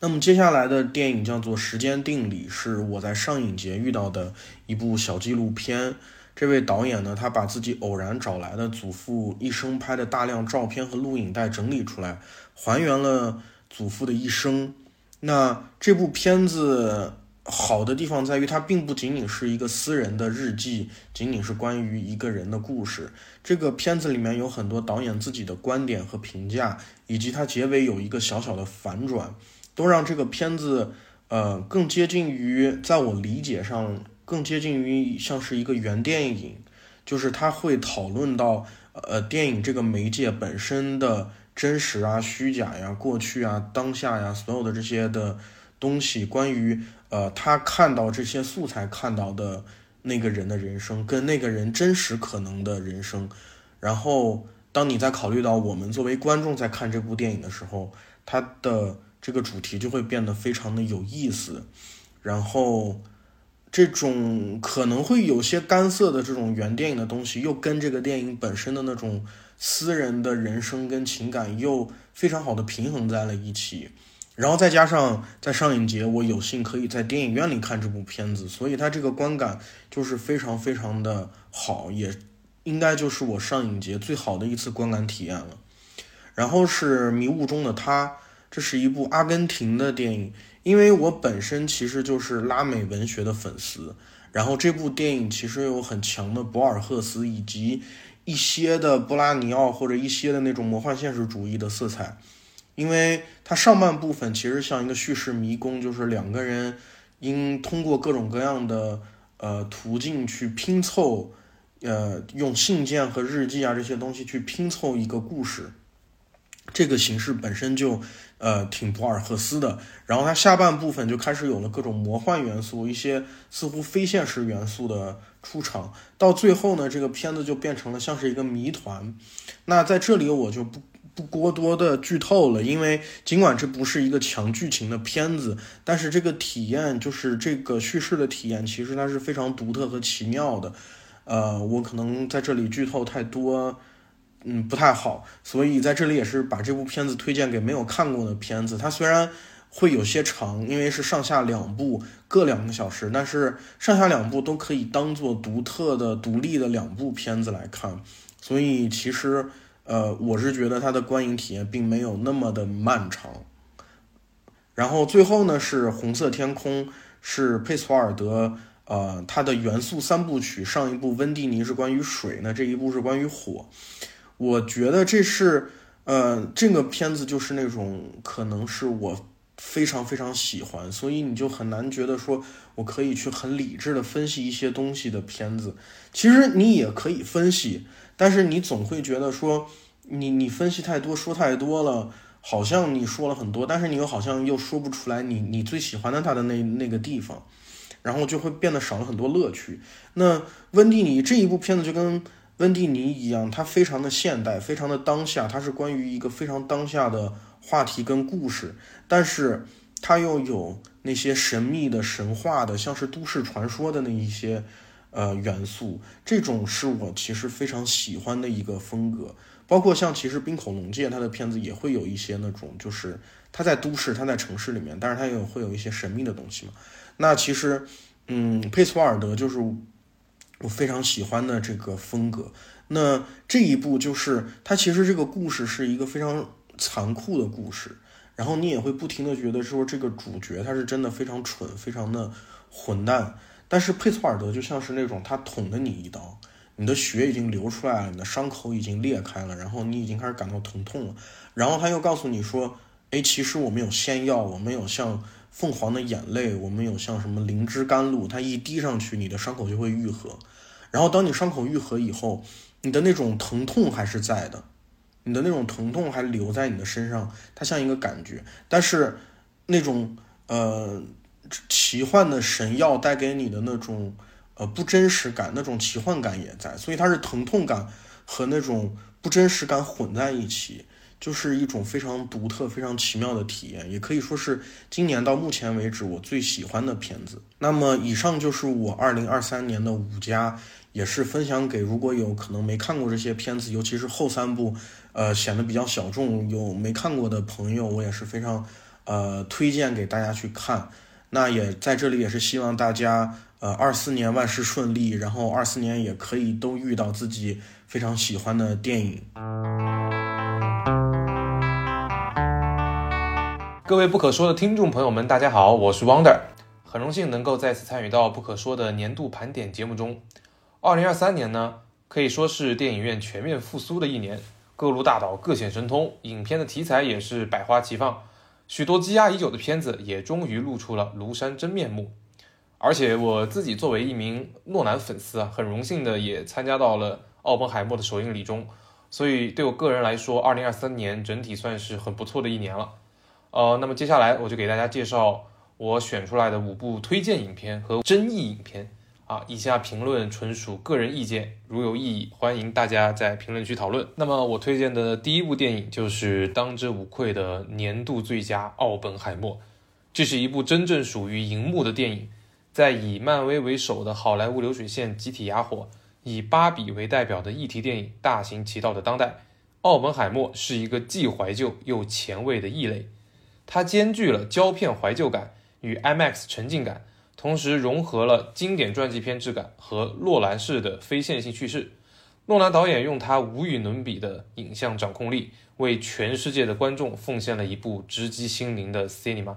那么接下来的电影叫做《时间定理》，是我在上影节遇到的一部小纪录片。这位导演呢，他把自己偶然找来的祖父一生拍的大量照片和录影带整理出来，还原了。祖父的一生，那这部片子好的地方在于，它并不仅仅是一个私人的日记，仅仅是关于一个人的故事。这个片子里面有很多导演自己的观点和评价，以及它结尾有一个小小的反转，都让这个片子呃更接近于，在我理解上更接近于像是一个原电影，就是他会讨论到呃电影这个媒介本身的。真实啊，虚假呀，过去啊，当下呀，所有的这些的东西，关于呃，他看到这些素材看到的那个人的人生，跟那个人真实可能的人生，然后当你在考虑到我们作为观众在看这部电影的时候，它的这个主题就会变得非常的有意思，然后这种可能会有些干涩的这种原电影的东西，又跟这个电影本身的那种。私人的人生跟情感又非常好的平衡在了一起，然后再加上在上影节，我有幸可以在电影院里看这部片子，所以它这个观感就是非常非常的好，也应该就是我上影节最好的一次观感体验了。然后是《迷雾中的他》，这是一部阿根廷的电影，因为我本身其实就是拉美文学的粉丝，然后这部电影其实有很强的博尔赫斯以及。一些的布拉尼奥或者一些的那种魔幻现实主义的色彩，因为它上半部分其实像一个叙事迷宫，就是两个人因通过各种各样的呃途径去拼凑，呃用信件和日记啊这些东西去拼凑一个故事，这个形式本身就呃挺博尔赫斯的。然后它下半部分就开始有了各种魔幻元素，一些似乎非现实元素的。出场到最后呢，这个片子就变成了像是一个谜团。那在这里我就不不过多的剧透了，因为尽管这不是一个强剧情的片子，但是这个体验就是这个叙事的体验，其实它是非常独特和奇妙的。呃，我可能在这里剧透太多，嗯，不太好，所以在这里也是把这部片子推荐给没有看过的片子。它虽然会有些长，因为是上下两部，各两个小时，但是上下两部都可以当做独特的、独立的两部片子来看，所以其实。呃，我是觉得它的观影体验并没有那么的漫长。然后最后呢是红色天空，是佩索尔德，呃，他的元素三部曲，上一部温蒂尼是关于水，那这一部是关于火。我觉得这是，呃，这个片子就是那种可能是我非常非常喜欢，所以你就很难觉得说我可以去很理智的分析一些东西的片子。其实你也可以分析。但是你总会觉得说，你你分析太多，说太多了，好像你说了很多，但是你又好像又说不出来你你最喜欢的他的那那个地方，然后就会变得少了很多乐趣。那温蒂尼这一部片子就跟温蒂尼一样，它非常的现代，非常的当下，它是关于一个非常当下的话题跟故事，但是它又有那些神秘的神话的，像是都市传说的那一些。呃，元素这种是我其实非常喜欢的一个风格，包括像其实冰口龙介他的片子也会有一些那种，就是他在都市，他在城市里面，但是他也会有一些神秘的东西嘛。那其实，嗯，佩斯瓦尔德就是我非常喜欢的这个风格。那这一部就是它其实这个故事是一个非常残酷的故事，然后你也会不停的觉得说这个主角他是真的非常蠢，非常的混蛋。但是佩索尔德就像是那种他捅了你一刀，你的血已经流出来了，你的伤口已经裂开了，然后你已经开始感到疼痛了，然后他又告诉你说，哎，其实我们有仙药，我们有像凤凰的眼泪，我们有像什么灵芝甘露，它一滴上去，你的伤口就会愈合。然后当你伤口愈合以后，你的那种疼痛还是在的，你的那种疼痛还留在你的身上，它像一个感觉，但是那种呃。奇幻的神药带给你的那种呃不真实感，那种奇幻感也在，所以它是疼痛感和那种不真实感混在一起，就是一种非常独特、非常奇妙的体验，也可以说是今年到目前为止我最喜欢的片子。那么以上就是我二零二三年的五家，也是分享给如果有可能没看过这些片子，尤其是后三部，呃显得比较小众有没看过的朋友，我也是非常呃推荐给大家去看。那也在这里，也是希望大家，呃，二四年万事顺利，然后二四年也可以都遇到自己非常喜欢的电影。各位不可说的听众朋友们，大家好，我是 Wonder，很荣幸能够再次参与到不可说的年度盘点节目中。二零二三年呢，可以说是电影院全面复苏的一年，各路大导各显神通，影片的题材也是百花齐放。许多积压已久的片子也终于露出了庐山真面目，而且我自己作为一名诺兰粉丝啊，很荣幸的也参加到了奥本海默的首映礼中，所以对我个人来说，二零二三年整体算是很不错的一年了。呃，那么接下来我就给大家介绍我选出来的五部推荐影片和争议影片。啊，以下评论纯属个人意见，如有异议，欢迎大家在评论区讨论。那么，我推荐的第一部电影就是当之无愧的年度最佳《奥本海默》。这是一部真正属于银幕的电影，在以漫威为首的好莱坞流水线集体哑火，以芭比为代表的议题电影大行其道的当代，《奥本海默》是一个既怀旧又前卫的异类。它兼具了胶片怀旧感与 IMAX 沉浸感。同时融合了经典传记片质感和诺兰式的非线性叙事。诺兰导演用他无与伦比的影像掌控力，为全世界的观众奉献了一部直击心灵的 cinema。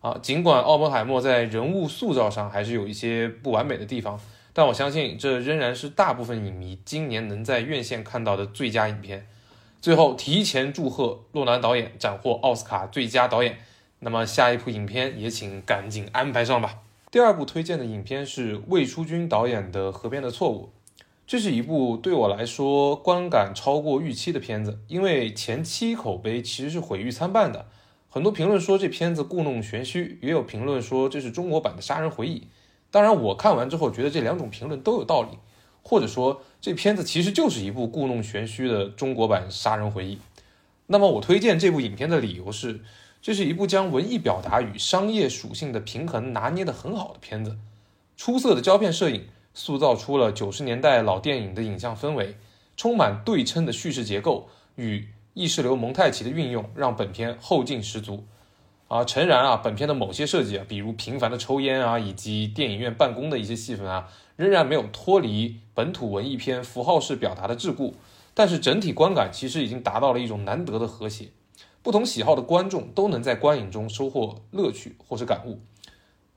啊，尽管奥本海默在人物塑造上还是有一些不完美的地方，但我相信这仍然是大部分影迷今年能在院线看到的最佳影片。最后，提前祝贺诺兰导演斩获奥斯卡最佳导演。那么，下一部影片也请赶紧安排上吧。第二部推荐的影片是魏书君导演的《河边的错误》，这是一部对我来说观感超过预期的片子，因为前期口碑其实是毁誉参半的。很多评论说这片子故弄玄虚，也有评论说这是中国版的《杀人回忆》。当然，我看完之后觉得这两种评论都有道理，或者说这片子其实就是一部故弄玄虚的中国版《杀人回忆》。那么我推荐这部影片的理由是，这是一部将文艺表达与商业属性的平衡拿捏得很好的片子。出色的胶片摄影塑造出了九十年代老电影的影像氛围，充满对称的叙事结构与意识流蒙太奇的运用，让本片后劲十足。啊，诚然啊，本片的某些设计啊，比如频繁的抽烟啊，以及电影院办公的一些戏份啊，仍然没有脱离本土文艺片符号式表达的桎梏。但是整体观感其实已经达到了一种难得的和谐，不同喜好的观众都能在观影中收获乐趣或是感悟。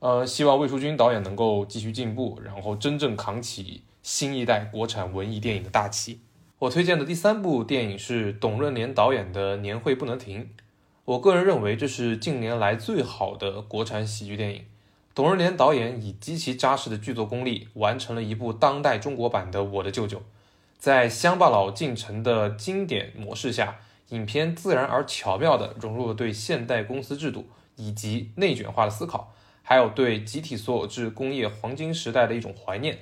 呃，希望魏淑君导演能够继续进步，然后真正扛起新一代国产文艺电影的大旗。我推荐的第三部电影是董润年导演的《年会不能停》。我个人认为这是近年来最好的国产喜剧电影。董润年导演以极其扎实的剧作功力，完成了一部当代中国版的《我的舅舅》。在乡巴佬进城的经典模式下，影片自然而巧妙地融入了对现代公司制度以及内卷化的思考，还有对集体所有制工业黄金时代的一种怀念。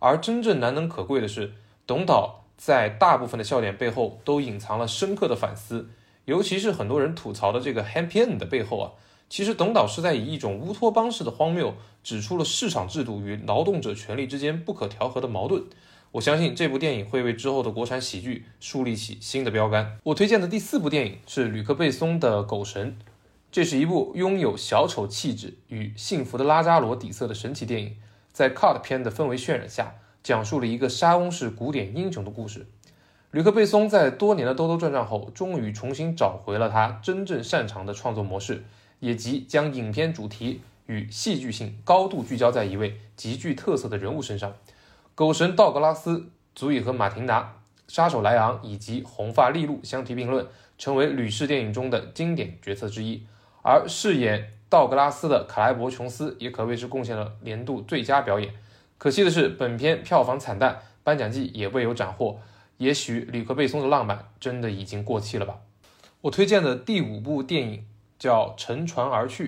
而真正难能可贵的是，董导在大部分的笑点背后都隐藏了深刻的反思。尤其是很多人吐槽的这个 happy end 的背后啊，其实董导是在以一种乌托邦式的荒谬，指出了市场制度与劳动者权利之间不可调和的矛盾。我相信这部电影会为之后的国产喜剧树立起新的标杆。我推荐的第四部电影是吕克贝松的《狗神》，这是一部拥有小丑气质与幸福的拉扎罗底色的神奇电影，在 cut 片的氛围渲染下，讲述了一个沙翁式古典英雄的故事。吕克·贝松在多年的兜兜转转后，终于重新找回了他真正擅长的创作模式，也即将影片主题与戏剧性高度聚焦在一位极具特色的人物身上。狗神道格拉斯足以和马廷达、杀手莱昂以及红发利路相提并论，成为吕氏电影中的经典角色之一。而饰演道格拉斯的卡莱伯·琼斯也可谓是贡献了年度最佳表演。可惜的是，本片票房惨淡，颁奖季也未有斩获。也许吕克·贝松的浪漫真的已经过气了吧？我推荐的第五部电影叫《乘船而去》，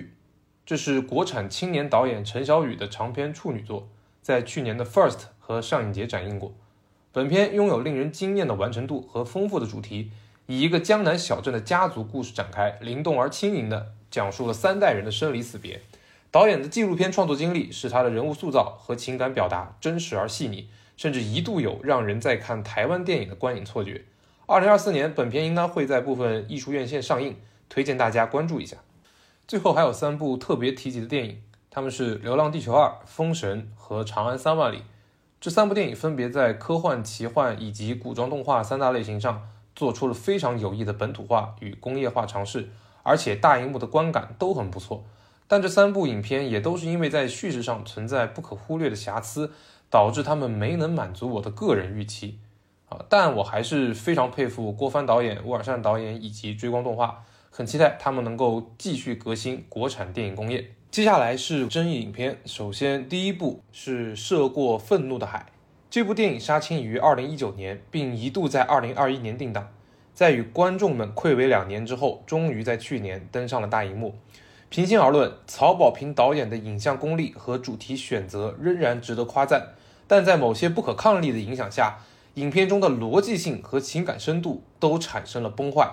这是国产青年导演陈小雨的长篇处女作，在去年的 FIRST 和上影节展映过。本片拥有令人惊艳的完成度和丰富的主题，以一个江南小镇的家族故事展开，灵动而轻盈地讲述了三代人的生离死别。导演的纪录片创作经历使他的人物塑造和情感表达真实而细腻。甚至一度有让人在看台湾电影的观影错觉。二零二四年，本片应当会在部分艺术院线上映，推荐大家关注一下。最后还有三部特别提及的电影，他们是《流浪地球二》《封神》和《长安三万里》。这三部电影分别在科幻、奇幻以及古装动画三大类型上做出了非常有益的本土化与工业化尝试，而且大荧幕的观感都很不错。但这三部影片也都是因为在叙事上存在不可忽略的瑕疵。导致他们没能满足我的个人预期，啊！但我还是非常佩服郭帆导演、乌尔善导演以及追光动画，很期待他们能够继续革新国产电影工业。接下来是争议影片，首先第一部是《涉过愤怒的海》，这部电影杀青于二零一九年，并一度在二零二一年定档，在与观众们暌违两年之后，终于在去年登上了大荧幕。平心而论，曹保平导演的影像功力和主题选择仍然值得夸赞。但在某些不可抗力的影响下，影片中的逻辑性和情感深度都产生了崩坏。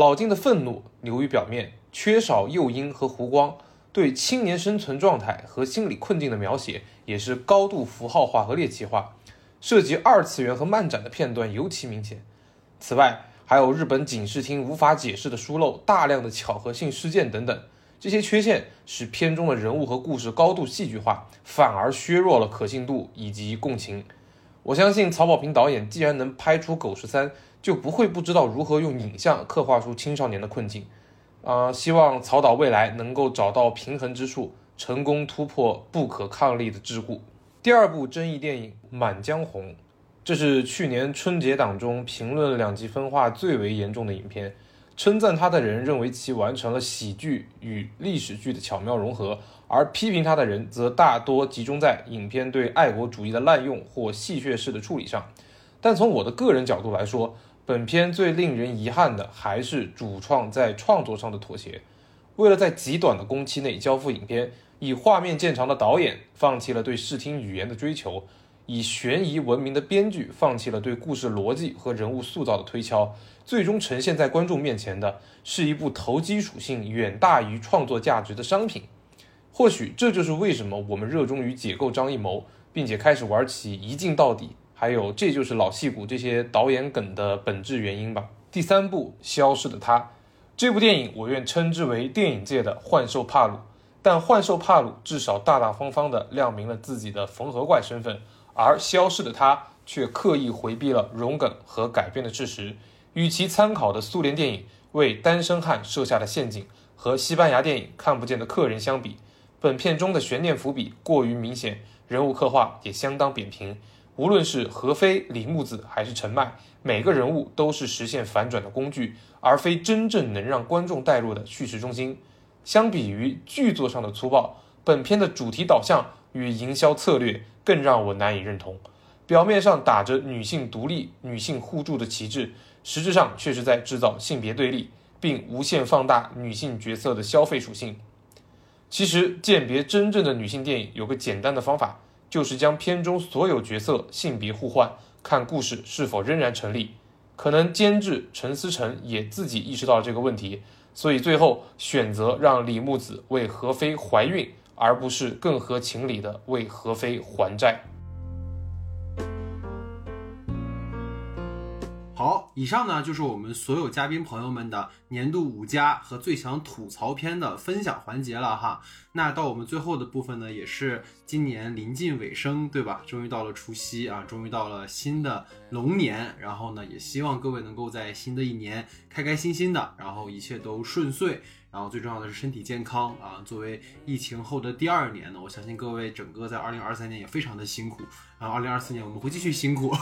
老金的愤怒流于表面，缺少诱因和弧光，对青年生存状态和心理困境的描写也是高度符号化和猎奇化，涉及二次元和漫展的片段尤其明显。此外，还有日本警视厅无法解释的疏漏、大量的巧合性事件等等。这些缺陷使片中的人物和故事高度戏剧化，反而削弱了可信度以及共情。我相信曹保平导演既然能拍出《狗十三》，就不会不知道如何用影像刻画出青少年的困境。啊，希望曹导未来能够找到平衡之处，成功突破不可抗力的桎梏。第二部争议电影《满江红》，这是去年春节档中评论两极分化最为严重的影片。称赞他的人认为其完成了喜剧与历史剧的巧妙融合，而批评他的人则大多集中在影片对爱国主义的滥用或戏谑式的处理上。但从我的个人角度来说，本片最令人遗憾的还是主创在创作上的妥协。为了在极短的工期内交付影片，以画面见长的导演放弃了对视听语言的追求，以悬疑闻名的编剧放弃了对故事逻辑和人物塑造的推敲，最终呈现在观众面前的是一部投机属性远大于创作价值的商品。或许这就是为什么我们热衷于解构张艺谋，并且开始玩起一镜到底，还有这就是老戏骨这些导演梗的本质原因吧。第三部《消失的她》，这部电影我愿称之为电影界的幻兽帕鲁，但幻兽帕鲁至少大大方方地亮明了自己的缝合怪身份，而《消失的她》却刻意回避了融梗和改变的事实。与其参考的苏联电影为单身汉设下的陷阱和西班牙电影《看不见的客人》相比，本片中的悬念伏笔过于明显，人物刻画也相当扁平。无论是何非、李木子还是陈麦，每个人物都是实现反转的工具，而非真正能让观众带入的叙事中心。相比于剧作上的粗暴，本片的主题导向与营销策略更让我难以认同。表面上打着女性独立、女性互助的旗帜。实质上却是在制造性别对立，并无限放大女性角色的消费属性。其实，鉴别真正的女性电影有个简单的方法，就是将片中所有角色性别互换，看故事是否仍然成立。可能监制陈思诚也自己意识到了这个问题，所以最后选择让李木子为何非怀孕，而不是更合情理的为何非还债。好，以上呢就是我们所有嘉宾朋友们的年度五佳和最强吐槽片的分享环节了哈。那到我们最后的部分呢，也是今年临近尾声，对吧？终于到了除夕啊，终于到了新的龙年，然后呢，也希望各位能够在新的一年开开心心的，然后一切都顺遂。然后最重要的是身体健康啊！作为疫情后的第二年呢，我相信各位整个在二零二三年也非常的辛苦然后！二零二四年我们会继续辛苦，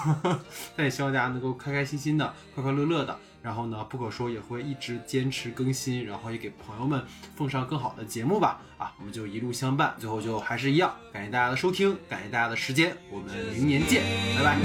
但也希望大家能够开开心心的、快快乐乐的。然后呢，不可说也会一直坚持更新，然后也给朋友们奉上更好的节目吧！啊，我们就一路相伴。最后就还是一样，感谢大家的收听，感谢大家的时间，我们明年见，拜拜。